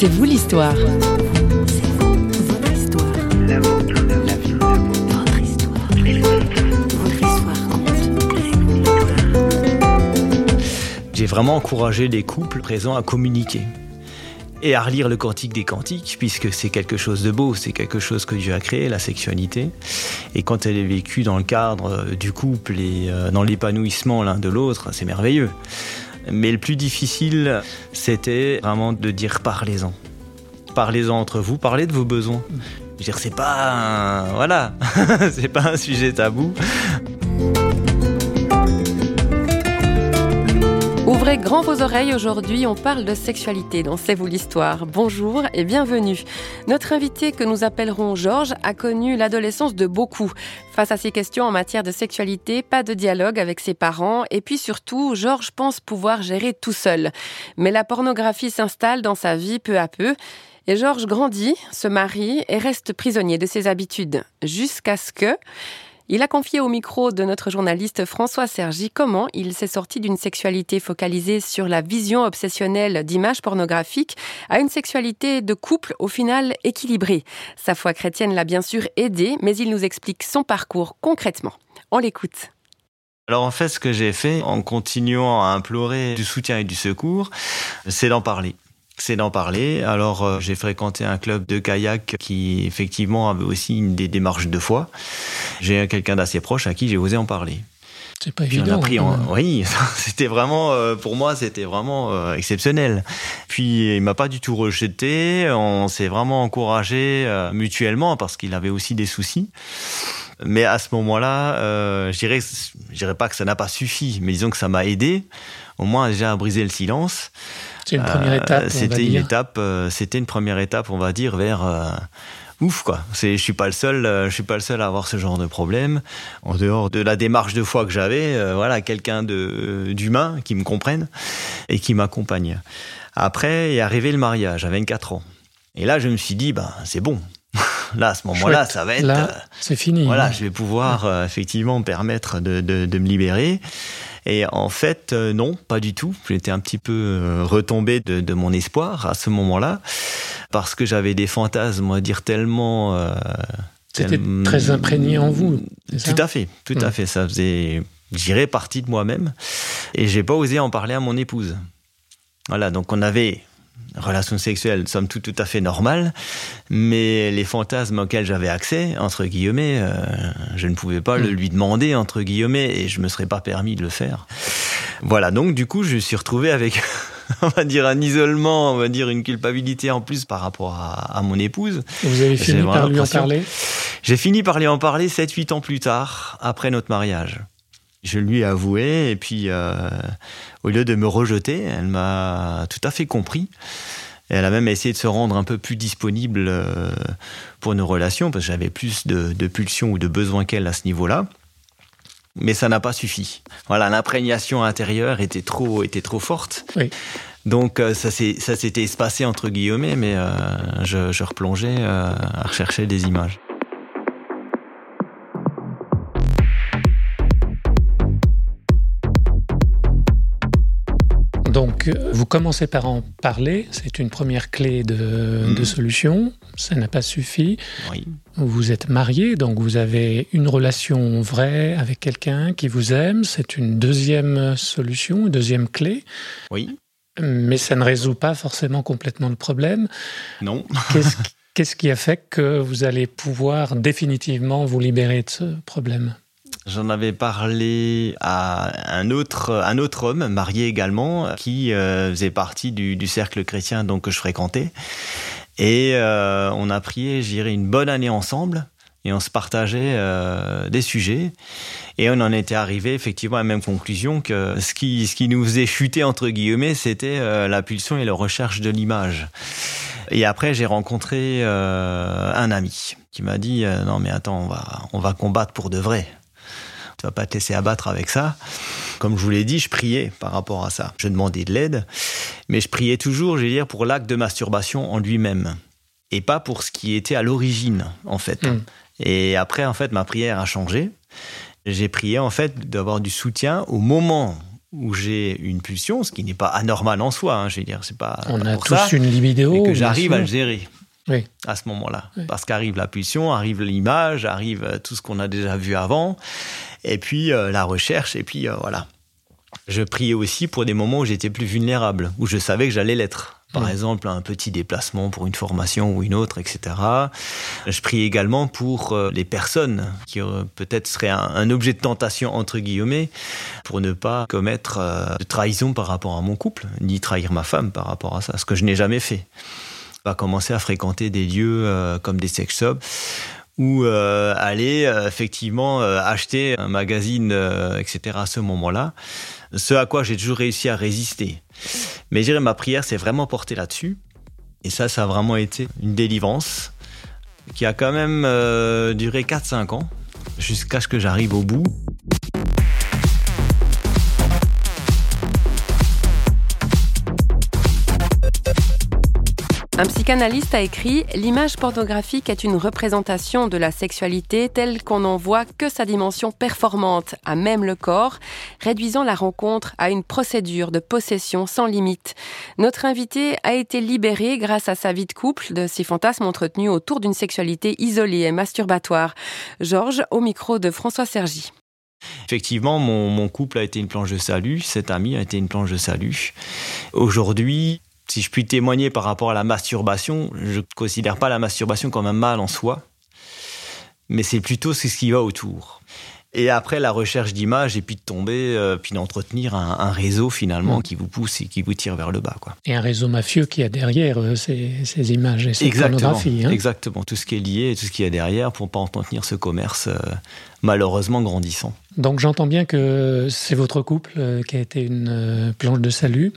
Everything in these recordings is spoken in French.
C'est vous l'histoire. J'ai vraiment encouragé les couples présents à communiquer et à relire le Cantique des Cantiques, puisque c'est quelque chose de beau, c'est quelque chose que Dieu a créé, la sexualité. Et quand elle est vécue dans le cadre du couple et euh, dans l'épanouissement l'un de l'autre, c'est merveilleux. Mais le plus difficile, c'était vraiment de dire parlez-en. Parlez-en entre vous, parlez de vos besoins. Je veux dire, c'est pas un... voilà, c'est pas un sujet tabou. Ouvrez grand vos oreilles, aujourd'hui on parle de sexualité dans C'est vous l'histoire. Bonjour et bienvenue. Notre invité que nous appellerons Georges a connu l'adolescence de beaucoup. Face à ces questions en matière de sexualité, pas de dialogue avec ses parents et puis surtout, Georges pense pouvoir gérer tout seul. Mais la pornographie s'installe dans sa vie peu à peu. Et Georges grandit, se marie et reste prisonnier de ses habitudes jusqu'à ce que... Il a confié au micro de notre journaliste François Sergi comment il s'est sorti d'une sexualité focalisée sur la vision obsessionnelle d'images pornographiques à une sexualité de couple au final équilibrée. Sa foi chrétienne l'a bien sûr aidé, mais il nous explique son parcours concrètement. On l'écoute. Alors en fait, ce que j'ai fait en continuant à implorer du soutien et du secours, c'est d'en parler c'est d'en parler. Alors, euh, j'ai fréquenté un club de kayak qui, effectivement, avait aussi une des démarches de foi. J'ai quelqu'un d'assez proche à qui j'ai osé en parler. C'est pas évident. Pris en... Oui, c'était vraiment, euh, pour moi, c'était vraiment euh, exceptionnel. Puis, il m'a pas du tout rejeté. On s'est vraiment encouragé mutuellement parce qu'il avait aussi des soucis. Mais à ce moment-là, je dirais, je dirais pas que ça n'a pas suffi, mais disons que ça m'a aidé, au moins déjà à briser le silence. C'est une première étape. c'était une étape, c'était une première étape, on va dire, vers ouf quoi. C'est, je suis pas le seul, je suis pas le seul à avoir ce genre de problème. En dehors de la démarche de foi que j'avais, voilà, quelqu'un de d'humain qui me comprenne et qui m'accompagne. Après est arrivé le mariage à 24 ans. Et là, je me suis dit, ben, c'est bon. Là, à ce moment-là, ça va être. Là, c'est fini. Voilà, je vais pouvoir euh, effectivement me permettre de, de, de, me libérer. Et en fait, euh, non, pas du tout. J'étais un petit peu euh, retombé de, de, mon espoir à ce moment-là, parce que j'avais des fantasmes, on va dire, tellement. Euh, C'était très imprégné en vous. Tout à fait, tout à fait. Ça faisait, j'irais partie de moi-même. Et j'ai pas osé en parler à mon épouse. Voilà, donc on avait relation sexuelle, somme toute, tout à fait normale, mais les fantasmes auxquels j'avais accès, entre guillemets, euh, je ne pouvais pas le lui demander, entre guillemets, et je me serais pas permis de le faire. Voilà, donc du coup, je suis retrouvé avec, on va dire, un isolement, on va dire, une culpabilité en plus par rapport à, à mon épouse. Vous avez fini par lui en parler? J'ai fini par lui en parler 7-8 ans plus tard, après notre mariage. Je lui ai avoué, et puis euh, au lieu de me rejeter, elle m'a tout à fait compris. Et elle a même essayé de se rendre un peu plus disponible euh, pour nos relations, parce que j'avais plus de, de pulsions ou de besoins qu'elle à ce niveau-là. Mais ça n'a pas suffi. Voilà, l'imprégnation intérieure était trop, était trop forte. Oui. Donc euh, ça s'était espacé entre guillemets, mais euh, je, je, replongeais à rechercher des images. Donc, vous commencez par en parler, c'est une première clé de, mmh. de solution, ça n'a pas suffi. Oui. Vous êtes marié, donc vous avez une relation vraie avec quelqu'un qui vous aime, c'est une deuxième solution, une deuxième clé. Oui. Mais ça ne résout pas forcément complètement le problème. Non. Qu'est-ce Qu'est-ce qui a fait que vous allez pouvoir définitivement vous libérer de ce problème? J'en avais parlé à un autre, un autre homme, marié également, qui euh, faisait partie du, cercle chrétien donc, que je fréquentais. Et euh, on a prié, j'irai, une bonne année ensemble. Et on se partageait euh, des sujets. Et on en était arrivé effectivement à la même conclusion que ce qui, ce qui nous faisait chuter, entre guillemets, c'était la pulsion et la recherche de l'image. Et après, j'ai rencontré un ami qui m'a dit Non, mais attends, on va, on va combattre pour de vrai. Tu vas pas te laisser abattre avec ça. Comme je vous l'ai dit, je priais par rapport à ça. Je demandais de l'aide, mais je priais toujours, je veux dire, pour l'acte de masturbation en lui-même. Et pas pour ce qui était à l'origine, en fait. Hmm. Mm. Et après, en fait, ma prière a changé. J'ai prié, en fait, d'avoir du soutien au moment où j'ai une pulsion, ce qui n'est pas anormal en soi, hein, je veux dire, c'est pas. On pas a pour tous ça, une libido. et que j'arrive à le gérer Oui. à ce moment-là. Oui. Parce qu'arrive la pulsion, arrive l'image, arrive euh, tout ce qu'on a déjà vu avant, et puis euh, la recherche, et puis euh, voilà. Je priais aussi pour des moments où j'étais plus vulnérable, où je savais que j'allais l'être. Par exemple, un petit déplacement pour une formation ou une autre, etc. Je prie également pour euh, les personnes qui euh, peut-être seraient un, un objet de tentation, entre guillemets, pour ne pas commettre euh, de trahison par rapport à mon couple, ni trahir ma femme par rapport à ça, ce que je n'ai jamais fait. Commencer à fréquenter des lieux euh, comme des sex shops ou euh, aller euh, effectivement acheter un magazine, etc. à ce moment-là. Ce à quoi j'ai toujours réussi à résister. Mais je dirais ma prière s'est vraiment portée là-dessus. Et ça, ça a vraiment été une délivrance qui a quand même duré 4-5 ans jusqu'à ce que j'arrive au bout. Un psychanalyste a écrit L'image pornographique est une représentation de la sexualité telle qu'on n'en voit que sa dimension performante, à même le corps, réduisant la rencontre à une procédure de possession sans limite. Notre invité a été libéré grâce à sa vie de couple de ses fantasmes entretenus autour d'une sexualité isolée et masturbatoire. Georges, au micro de François Sergi. Effectivement, mon, mon couple a été une planche de salut, cet ami a été une planche de salut. Aujourd'hui, si je puis témoigner par rapport à la masturbation, je ne considère pas la masturbation comme un mal en soi, mais c'est plutôt ce qui va autour. Et après la recherche d'images et puis de tomber, euh, puis d'entretenir un, un réseau finalement Mm. qui vous pousse et qui vous tire vers le bas. Quoi. Et un réseau mafieux qui a derrière euh, ces, ces images et cette Exactement, hein. exactement. Tout ce qui est lié et tout ce qu'il y a derrière pour pas entretenir ce commerce euh, malheureusement grandissant. Donc j'entends bien que c'est votre couple euh, qui a été une euh, planche de salut.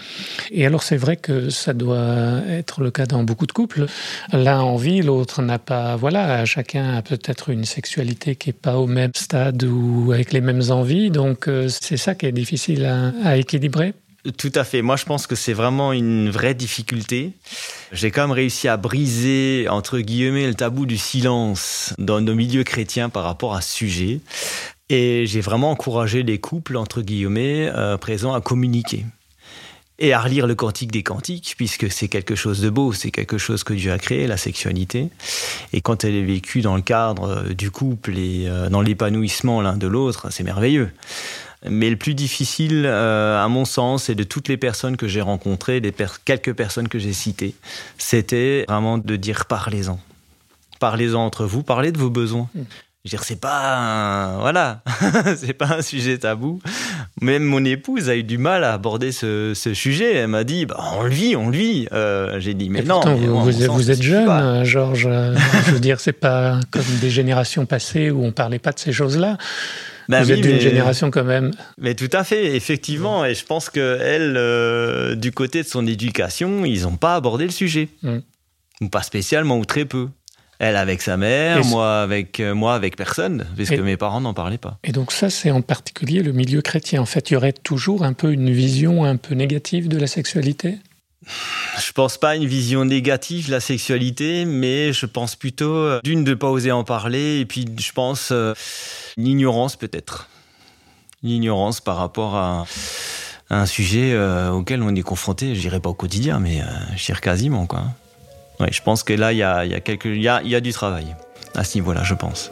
Et alors c'est vrai que ça doit être le cas dans beaucoup de couples. L'un a envie, l'autre n'a pas. Voilà, chacun a peut-être une sexualité qui est pas au même stade ou avec les mêmes envies. Donc euh, c'est ça qui est difficile à, à équilibrer. Tout à fait. Moi, je pense que c'est vraiment une vraie difficulté. J'ai quand même réussi à briser, entre guillemets, le tabou du silence dans nos milieux chrétiens par rapport à ce sujet. Et j'ai vraiment encouragé les couples, entre guillemets, euh, présents à communiquer. Et à relire le cantique des cantiques, puisque c'est quelque chose de beau, c'est quelque chose que Dieu a créé, la sexualité. Et quand elle est vécue dans le cadre euh, du couple et euh, dans l'épanouissement l'un de l'autre, c'est merveilleux. Mais le plus difficile, à mon sens, et de toutes les personnes que j'ai rencontrées, les quelques personnes que j'ai citées, c'était vraiment de dire parlez-en. Parlez-en entre vous, parlez de vos besoins. Je veux dire, c'est pas un, voilà, c'est pas un sujet tabou. Même mon épouse a eu du mal à aborder ce, ce sujet. Elle m'a dit, bah, on le vit, on le vit. Euh, j'ai dit, mais Et non. pourtant, mais vous, êtes jeune, pas. euh, Georges. Je veux dire, c'est pas comme des générations passées où on parlait pas de ces choses-là. Ben vous oui, êtes d'une génération quand même. Mais tout à fait, effectivement. Et je pense que elle, euh, du côté de son éducation, ils n'ont pas abordé le sujet. Mm. Ou pas spécialement, ou très peu. Elle avec sa mère, moi avec, euh, moi avec personne, puisque mes parents n'en parlaient pas. Et donc ça, c'est en particulier le milieu chrétien. En fait, il y aurait toujours un peu une vision un peu négative de la sexualité? Je pense pas à une vision négative de la sexualité, mais je pense plutôt, euh, d'une, de pas oser en parler, et puis je pense euh, l'ignorance peut-être. L'ignorance par rapport à, à un sujet euh, auquel on est confronté, je dirais pas au quotidien, mais euh, je dirais quasiment, quoi. Ouais, je pense que là, il y a, y, a quelque- il y, a, y a du travail à ce niveau-là, je pense.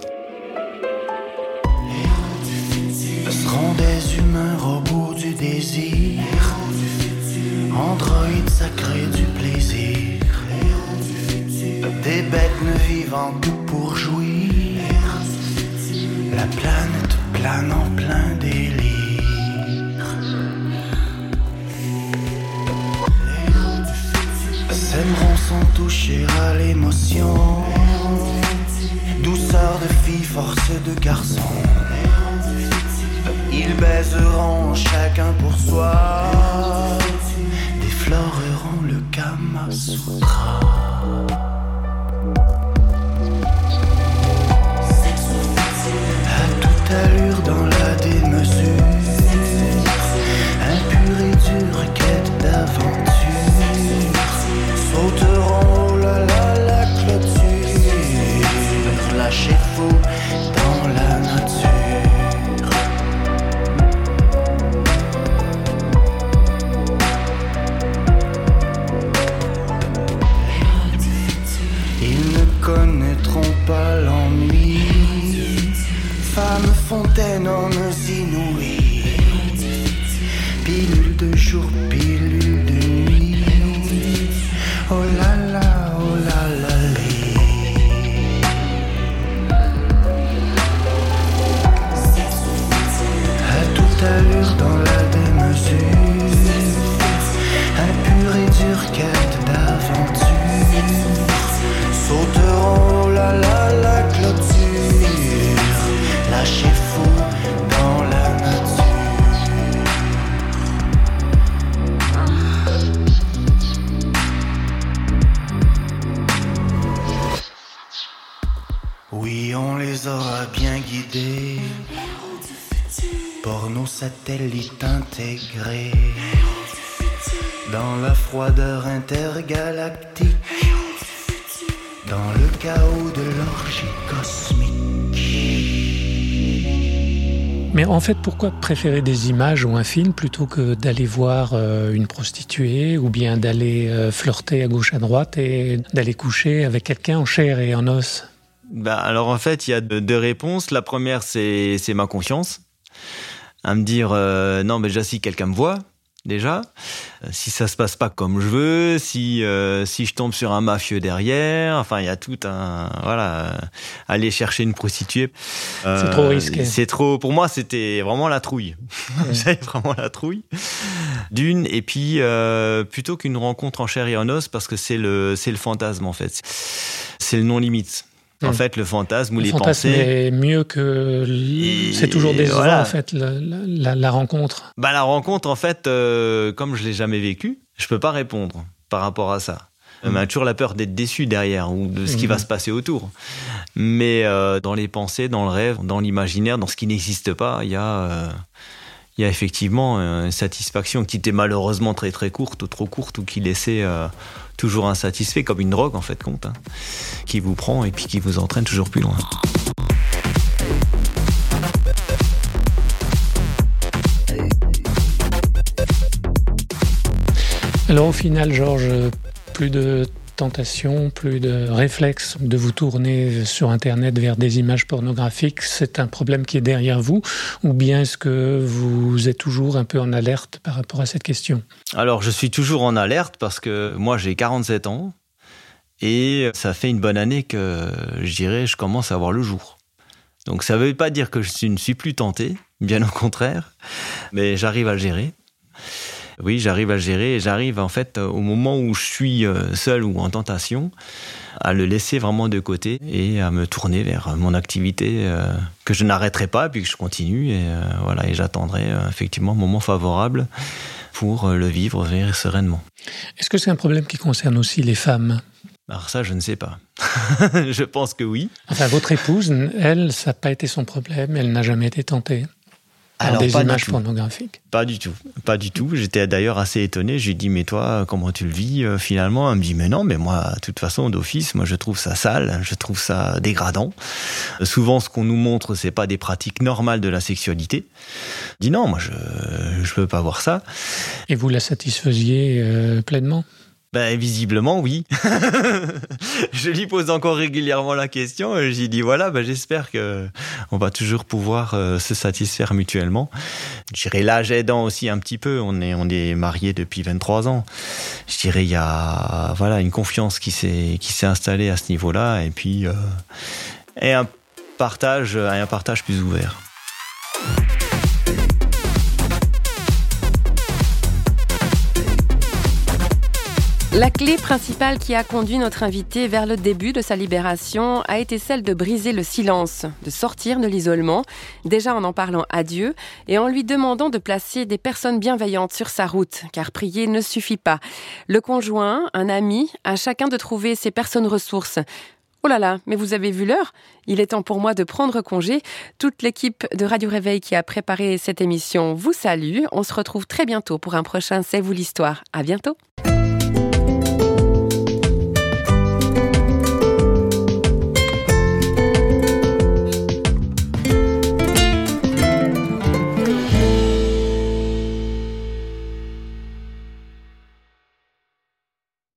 seront des humains robots du désir, androïdes sacrés du plaisir, des bêtes ne vivant que pour jouir, la planète plane en plein délire. Toucher à l'émotion, douceur de fille, force de garçon. Ils baiseront chacun pour soi, défloreront le Kama Sutra. À toute allure dans la démesure, un pur et dur quête d'aventure, Oui, on les aura bien guidés. Pour nos satellites intégrés. Dans la froideur intergalactique. Dans le chaos de l'orgie cosmique. Mais en fait, pourquoi préférer des images ou un film plutôt que d'aller voir euh, une prostituée ou bien d'aller euh, flirter à gauche à droite et d'aller coucher avec quelqu'un en chair et en os? Bah, alors en fait, il y a deux, deux réponses. La première, c'est c'est ma confiance. À me dire, euh, non, mais déjà, si quelqu'un me voit, déjà, euh, si ça se passe pas comme je veux, si, euh, si je tombe sur un mafieux derrière, enfin, il y a tout un. Voilà, euh, aller chercher une prostituée. C'est trop risqué. C'est trop. Pour moi, c'était vraiment la trouille. J'avais vraiment la trouille. D'une, et puis, euh, plutôt qu'une rencontre en chair et en os, parce que c'est le, c'est le fantasme, en fait. C'est le non-limite. En Mm. fait, le fantasme ou Le les fantasme pensées. est mieux que. C'est toujours décevant, voilà. en fait, la, la- la- la rencontre. Bah la rencontre, en fait, euh, comme je l'ai jamais vécu, je peux pas répondre par rapport à ça. On a toujours la peur d'être déçu derrière ou de ce qui Mhm. va se passer autour. Mais euh, dans les pensées, dans le rêve, dans l'imaginaire, dans ce qui n'existe pas, il y a, euh, il y a effectivement euh, une satisfaction qui était malheureusement très très courte ou trop courte ou qui laissait euh, toujours insatisfait, comme une drogue en fait compte, hein, qui vous prend et puis qui vous entraîne toujours plus loin. Alors au final, Georges, plus de tentation, plus de réflexe de vous tourner sur Internet vers des images pornographiques, c'est un problème qui est derrière vous Ou bien est-ce que vous êtes toujours un peu en alerte par rapport à cette question? Alors, je suis toujours en alerte parce que moi, j'ai 47 ans et ça fait une bonne année que, je dirais, je commence à voir le jour. Donc, ça ne veut pas dire que je ne suis plus tenté, bien au contraire, mais j'arrive à le gérer. Oui, j'arrive à le gérer et j'arrive en fait au moment où je suis euh, seul ou en tentation à le laisser vraiment de côté et à me tourner vers mon activité euh, que je n'arrêterai pas puis que je continue et euh, voilà et j'attendrai euh, effectivement un moment favorable pour euh, le vivre sereinement. Est-ce que c'est un problème qui concerne aussi les femmes? Alors ça, je ne sais pas. je pense que oui. Enfin, votre épouse, elle, ça n'a pas été son problème, elle n'a jamais été tentée Alors, des pas du images tout. pornographiques. Pas du tout, pas du tout. J'étais d'ailleurs assez étonné. J'ai dit mais toi, comment tu le vis euh, finalement? Elle me dit mais non, mais moi, de toute façon, d'office, moi je trouve ça sale, je trouve ça dégradant. Euh, Souvent, ce qu'on nous montre, c'est pas des pratiques normales de la sexualité. Je dis non, moi je je peux pas voir ça. Et vous la satisfaisiez euh, pleinement? Ben visiblement oui. je lui pose encore régulièrement la question. J'ai dit voilà, ben, j'espère que on va toujours pouvoir euh, se satisfaire mutuellement. Je dirais l'âge aidant aussi un petit peu. On est on est mariés depuis 23 ans. Je dirais il y a voilà une confiance qui s'est qui s'est installée à ce niveau-là et puis euh, et un partage un partage plus ouvert. La clé principale qui a conduit notre invité vers le début de sa libération a été celle de briser le silence, de sortir de l'isolement, déjà en en parlant à Dieu et en lui demandant de placer des personnes bienveillantes sur sa route, car prier ne suffit pas. Le conjoint, un ami, à chacun de trouver ses personnes ressources. Oh là là, mais vous avez vu l'heure Il est temps pour moi de prendre congé. Toute l'équipe de Radio Réveil qui a préparé cette émission vous salue. On se retrouve très bientôt pour un prochain C'est vous l'histoire. À bientôt.